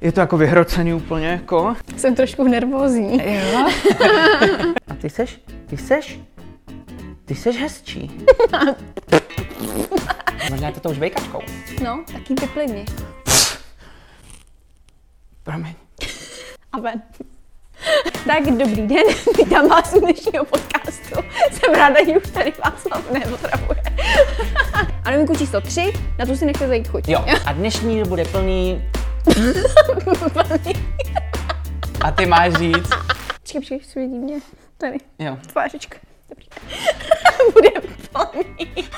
Je to jako vyhrocený úplně, jako. Jsem trošku nervózní. Jo. A ty seš, ty seš, ty seš hezčí. Možná je to tou žvejkačkou. No, taky vyplivni. Promiň. A ven. Tak dobrý den, vítám vás u dnešního podcastu. Jsem ráda, že už tady vás nepotravuje. A novinku číslo 3, na tu si nechte zajít chuť. Jo, a dnešní bude plný... A ty máš říct? Počkej, počkej, svědí mě. Tady, Jo. tvářička. Dobrý. Bude plný.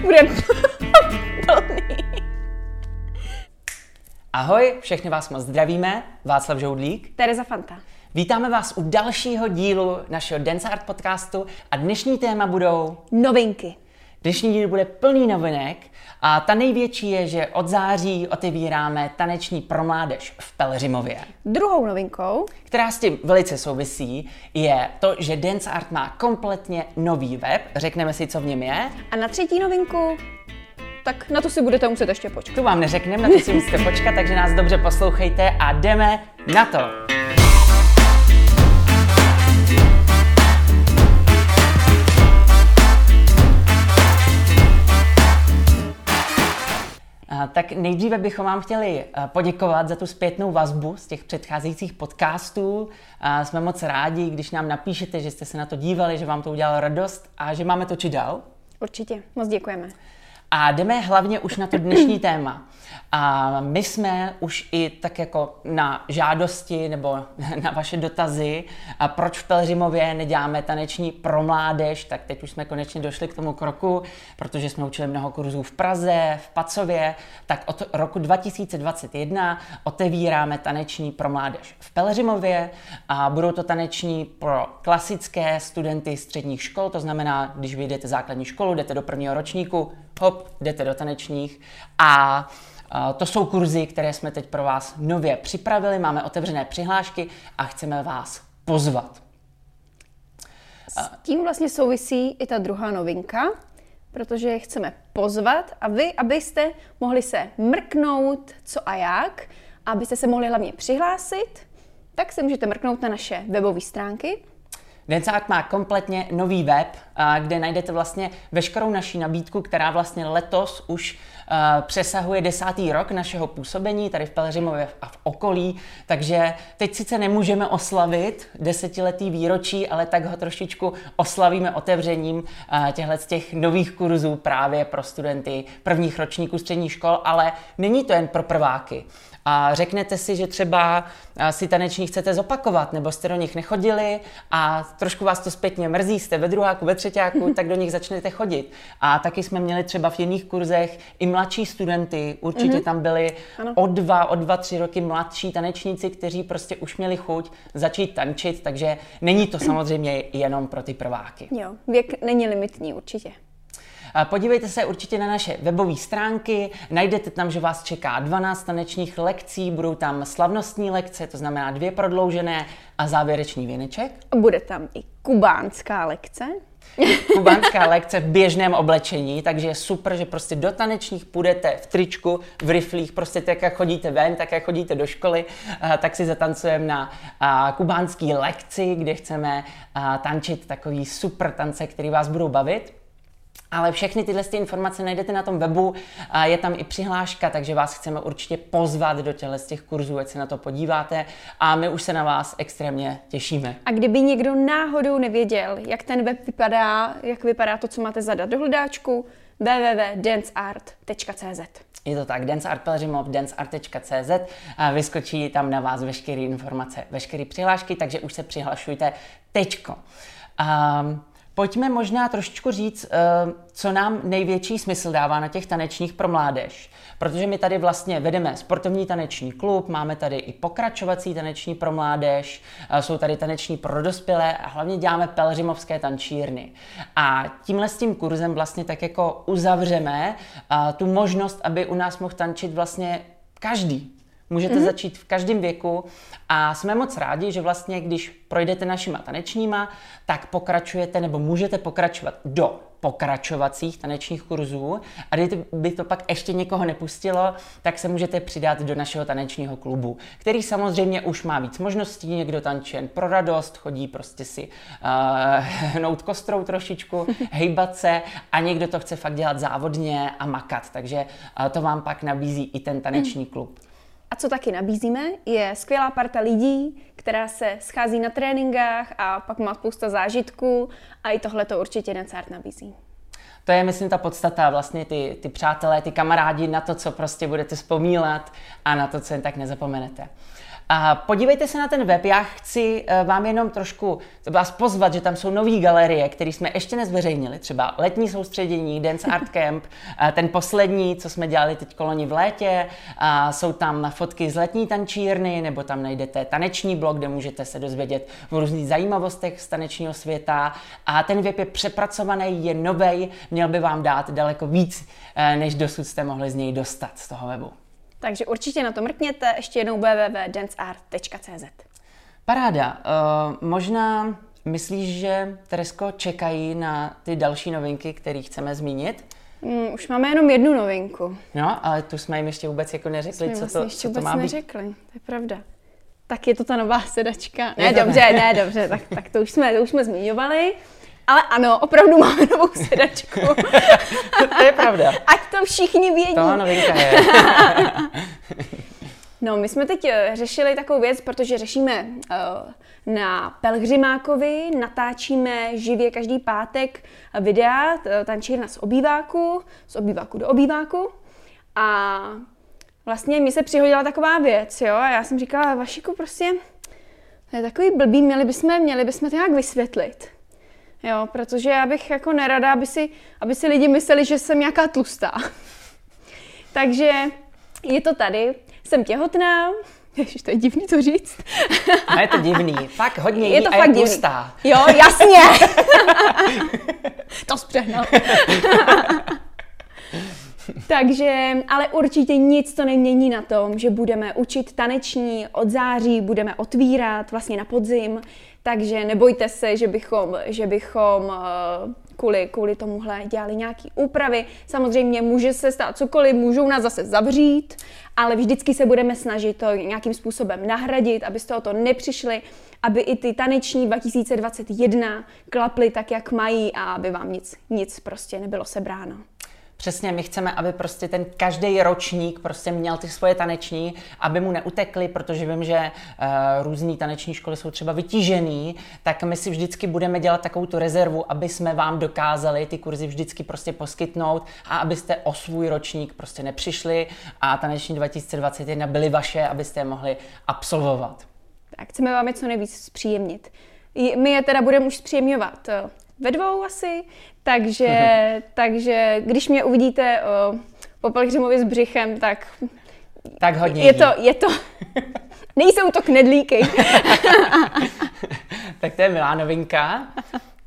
Bude plný. Ahoj, všechny vás moc zdravíme, Václav Žoudlík. Tereza Fanta. Vítáme vás u dalšího dílu našeho Dance Art podcastu a dnešní téma budou... Novinky. Dnešní díl bude plný novinek a ta největší je, že od září otevíráme taneční pro mládež v Pelřimově. Druhou novinkou která s tím velice souvisí, je to, že Dance Art má kompletně nový web. Řekneme si, co v něm je. a na třetí novinku, tak na to si budete muset ještě počkat. Tu vám neřekneme, na to si musíte počkat, takže nás dobře poslouchejte a jdeme na to. Tak nejdříve bychom vám chtěli eh, poděkovat za tu zpětnou vazbu z těch předcházejících podcastů. A Jsme moc rádi, když nám napíšete, že jste se na to dívali, že vám to udělalo radost a že máme točit dál. Určitě, moc děkujeme. A jdeme hlavně už na to dnešní téma. A my jsme už i tak jako na žádosti nebo na vaše dotazy, a proč v Pelřimově neděláme taneční pro mládež, tak teď už jsme konečně došli k tomu kroku, protože jsme učili mnoho kurzů v Praze, v Pacově, tak od roku 2021 otevíráme taneční pro mládež v Pelřimově a budou to taneční pro klasické studenty středních škol, to znamená, když vyjdete základní školu, jdete do prvního ročníku, hop, jdete do tanečních a to jsou kurzy, které jsme teď pro vás nově připravili, máme otevřené přihlášky a chceme vás pozvat. S tím vlastně souvisí i ta druhá novinka, protože je chceme pozvat a vy, abyste mohli se mrknout, co a jak, abyste se mohli hlavně přihlásit, tak se můžete mrknout na naše webové stránky. Dance Art má kompletně nový web, kde najdete vlastně veškerou naší nabídku, která vlastně letos už uh, přesahuje desátý rok našeho působení tady v Pelřimově a v okolí, takže teď sice nemůžeme oslavit desetiletý výročí, ale tak ho trošičku oslavíme otevřením uh, těchto z těch nových kurzů právě pro studenty prvních ročníků středních škol, ale není to jen pro prváky. A řeknete si, že třeba si taneční chcete zopakovat, nebo jste do nich nechodili a trošku vás to zpětně mrzí, jste ve druháku, ve třetíku, tak do nich začnete chodit. A taky jsme měli třeba v jiných kurzech i mladší studenty, určitě mm-hmm. tam byli Ano. o dva, o dva, tři roky mladší tanečníci, kteří prostě už měli chuť začít tančit, takže není to samozřejmě jenom pro ty prváky. Jo, věk není limitní určitě. Podívejte se určitě na naše webové stránky, najdete tam, že vás čeká 12 tanečních lekcí, budou tam slavnostní lekce, to znamená dvě prodloužené a závěrečný věneček. Bude tam i kubánská lekce. Kubánská lekce v běžném oblečení, takže je super, že prostě do tanečních půjdete v tričku, v riflích, prostě tak, jak chodíte ven, tak, jak chodíte do školy, tak si zatancujeme na kubánský lekci, kde chceme tančit takový super tance, který vás budou bavit. Ale všechny tyhle ty informace najdete na tom webu, a je tam i přihláška, takže vás chceme určitě pozvat do těchto z těch kurzů, ať se na to podíváte a my už se na vás extrémně těšíme. A kdyby někdo náhodou nevěděl, jak ten web vypadá, jak vypadá to, co máte zadat do hledáčku, www.danceart.cz Je to tak, Dance Art Pelřimov, danceart.cz, a vyskočí tam na vás veškeré informace, veškeré přihlášky, takže už se přihlašujte teďko. Um, Pojďme možná trošičku říct, eh, co nám největší smysl dává na těch tanečních pro mládež. Protože my tady vlastně vedeme sportovní taneční klub, máme tady i pokračovací taneční pro mládež, eh, jsou tady taneční pro dospělé a hlavně děláme pelřimovské tančírny. A tímhle s tím kurzem vlastně tak jako uzavřeme eh, tu možnost, aby u nás mohl tančit vlastně každý. Můžete mm-hmm. začít v každém věku. A jsme moc rádi, že vlastně, když projdete našima tanečníma, tak pokračujete nebo můžete pokračovat do pokračovacích tanečních kurzů. A kdyby to pak ještě někoho nepustilo, tak se můžete přidat do našeho tanečního klubu, který samozřejmě už má víc možností, někdo tančí jen pro radost, chodí prostě si uh, hnout kostrou trošičku, hejbat se a někdo to chce fakt dělat závodně a makat, takže uh, to vám pak nabízí i ten taneční klub. A co taky nabízíme, je skvělá parta lidí, která se schází na tréninkách a pak má spousta zážitků a i tohle to určitě Necart nabízí. To je, myslím, ta podstata, vlastně ty, ty přátelé, ty kamarádi, na to, co prostě budete vzpomínat a na to, co jen tak nezapomenete. A podívejte se na ten web, já chci eh, vám jenom trošku vás pozvat, že tam jsou nové galerie, které jsme ještě nezveřejnili, třeba letní soustředění, Dance Art Camp, eh, ten poslední, co jsme dělali teď koloni v létě, a jsou tam fotky z letní tančírny, nebo tam najdete taneční blog, kde můžete se dozvědět o různých zajímavostech z tanečního světa a ten web je přepracovaný, je nový, měl by vám dát daleko víc, eh, než dosud jste mohli z něj dostat z toho webu. Takže určitě na to mrkněte, ještě jednou www.danceart.cz. Paráda. Uh, možná myslíš, že Teresko čekají na ty další novinky, které chceme zmínit? Mm, už máme jenom jednu novinku. No, ale tu jsme jim ještě vůbec jako neřekli, jsme co vlastně to, ještě co to vůbec má být. neřekli, to je pravda. Tak je to ta nová sedačka. Ne, to dobře, ne, dobře, tak, tak to, už jsme, to už jsme zmiňovali. Ale ano, opravdu máme novou sedačku. to je pravda. Ať to všichni vědí. Tohle novinka je. No, my jsme teď eh, řešili takovou věc, protože řešíme uh, na Pelhřimákovi, natáčíme živě každý pátek videa, tančírna z obýváku, z obýváku do obýváku. A vlastně mi se přihodila taková věc, jo, a já jsem říkala, Vašiku, prostě, to je takový blbý, měli bychom, měli bychom to nějak vysvětlit. Jo, protože já bych jako nerada, aby si, aby si lidi mysleli, že jsem nějaká tlustá. Takže je to tady, jsem těhotná, Ježiš, to je divný to říct. A je to divný. Fakt hodně Je to a fakt je divný. tlustá. Jo, jasně. to zpřehnal. Takže, ale určitě nic to nemění na tom, že budeme učit taneční od září, budeme otvírat vlastně na podzim, takže nebojte se, že bychom, že bychom eh, kvůli, kvůli tomuhle dělali nějaké úpravy. Samozřejmě může se stát cokoliv, můžou nás zase zavřít, ale vždycky se budeme snažit to nějakým způsobem nahradit, abyste o to nepřišli, aby i ty taneční 2021 klaply tak, jak mají a aby vám nic, nic prostě nebylo sebráno. Přesně, my chceme, aby prostě ten každý ročník prostě měl ty svoje taneční, aby mu neutekli, protože vím, že uh, různé taneční školy jsou třeba vytížený, tak my si vždycky budeme dělat takovou tu rezervu, aby jsme vám dokázali ty kurzy vždycky prostě poskytnout a abyste o svůj ročník prostě nepřišli a taneční 2021 byly vaše, abyste je mohli absolvovat. Tak chceme vám je co nejvíc zpříjemnit. My je teda budeme už zpříjemňovat eh, ve dvou asi, takže, takže když mě uvidíte o, po Pelhřimově s břichem, tak Tak hodně je jí. to, je to, nejsou to knedlíky. tak to je milá novinka.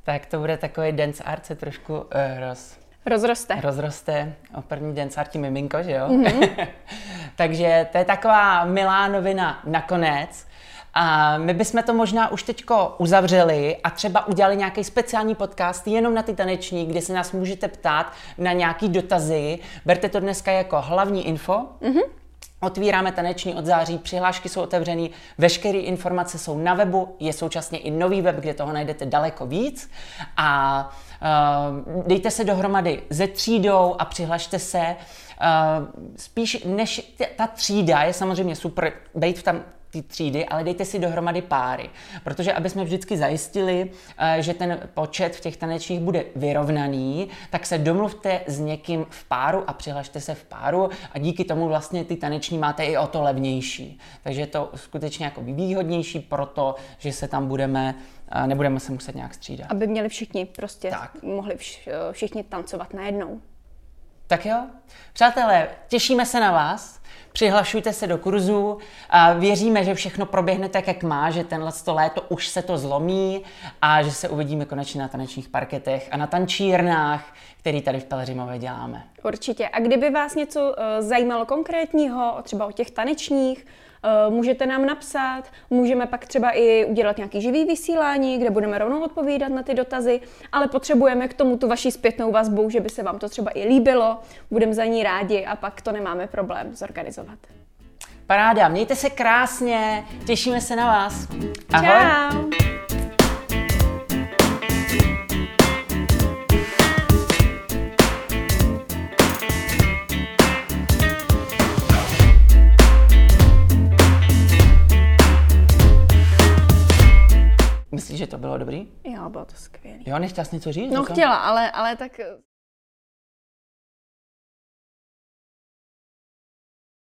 tak to bude takový dance art se trošku uh, roz, Rozroste. rozroste o první dance arti miminko, že jo? Mm-hmm. Takže to je taková milá novina nakonec. A my bychom to možná už teďko uzavřeli a třeba udělali nějaký speciální podcast jenom na ty taneční, kde se nás můžete ptát na nějaký dotazy. Berte to dneska jako hlavní info. Mm-hmm. Otvíráme taneční od září, přihlášky jsou otevřené, veškeré informace jsou na webu, je současně i nový web, kde toho najdete daleko víc. A uh, dejte se dohromady ze třídou a přihlašte se. Uh, spíš než ta třída je samozřejmě super, být v tam ty třídy, ale dejte si dohromady páry, protože aby jsme vždycky zajistili, eh, že ten počet v těch tanečních bude vyrovnaný, tak se domluvte s někým v páru a přihlašte se v páru a díky tomu vlastně ty taneční máte i o to levnější. Takže je to skutečně jako výhodnější proto, že se tam budeme, eh, nebudeme se muset nějak střídat. Aby měli všichni prostě, Tak. mohli vš, všichni tancovat najednou. Tak jo, přátelé, těšíme se na vás. Přihlašujte se do kurzu. A věříme, že všechno proběhne tak, jak má, že tenhle to léto už se to zlomí a že se uvidíme konečně na tanečních parketech a na tančírnách, který tady v Pelřimově děláme. Určitě. A kdyby vás něco uh, zajímalo konkrétního, třeba o těch tanečních, můžete nám napsat, můžeme pak třeba i udělat nějaký živý vysílání, kde budeme rovnou odpovídat na ty dotazy, ale potřebujeme k tomu tu vaši zpětnou vazbu, že by se vám to třeba i líbilo, budeme za ní rádi a pak to nemáme problém zorganizovat. Paráda, mějte se krásně, těšíme se na vás. Ahoj. Čau. Bylo dobrý? Jo, bylo to skvělé. Jo, nechtěla jsi něco říct? No chtěla, ale, ale tak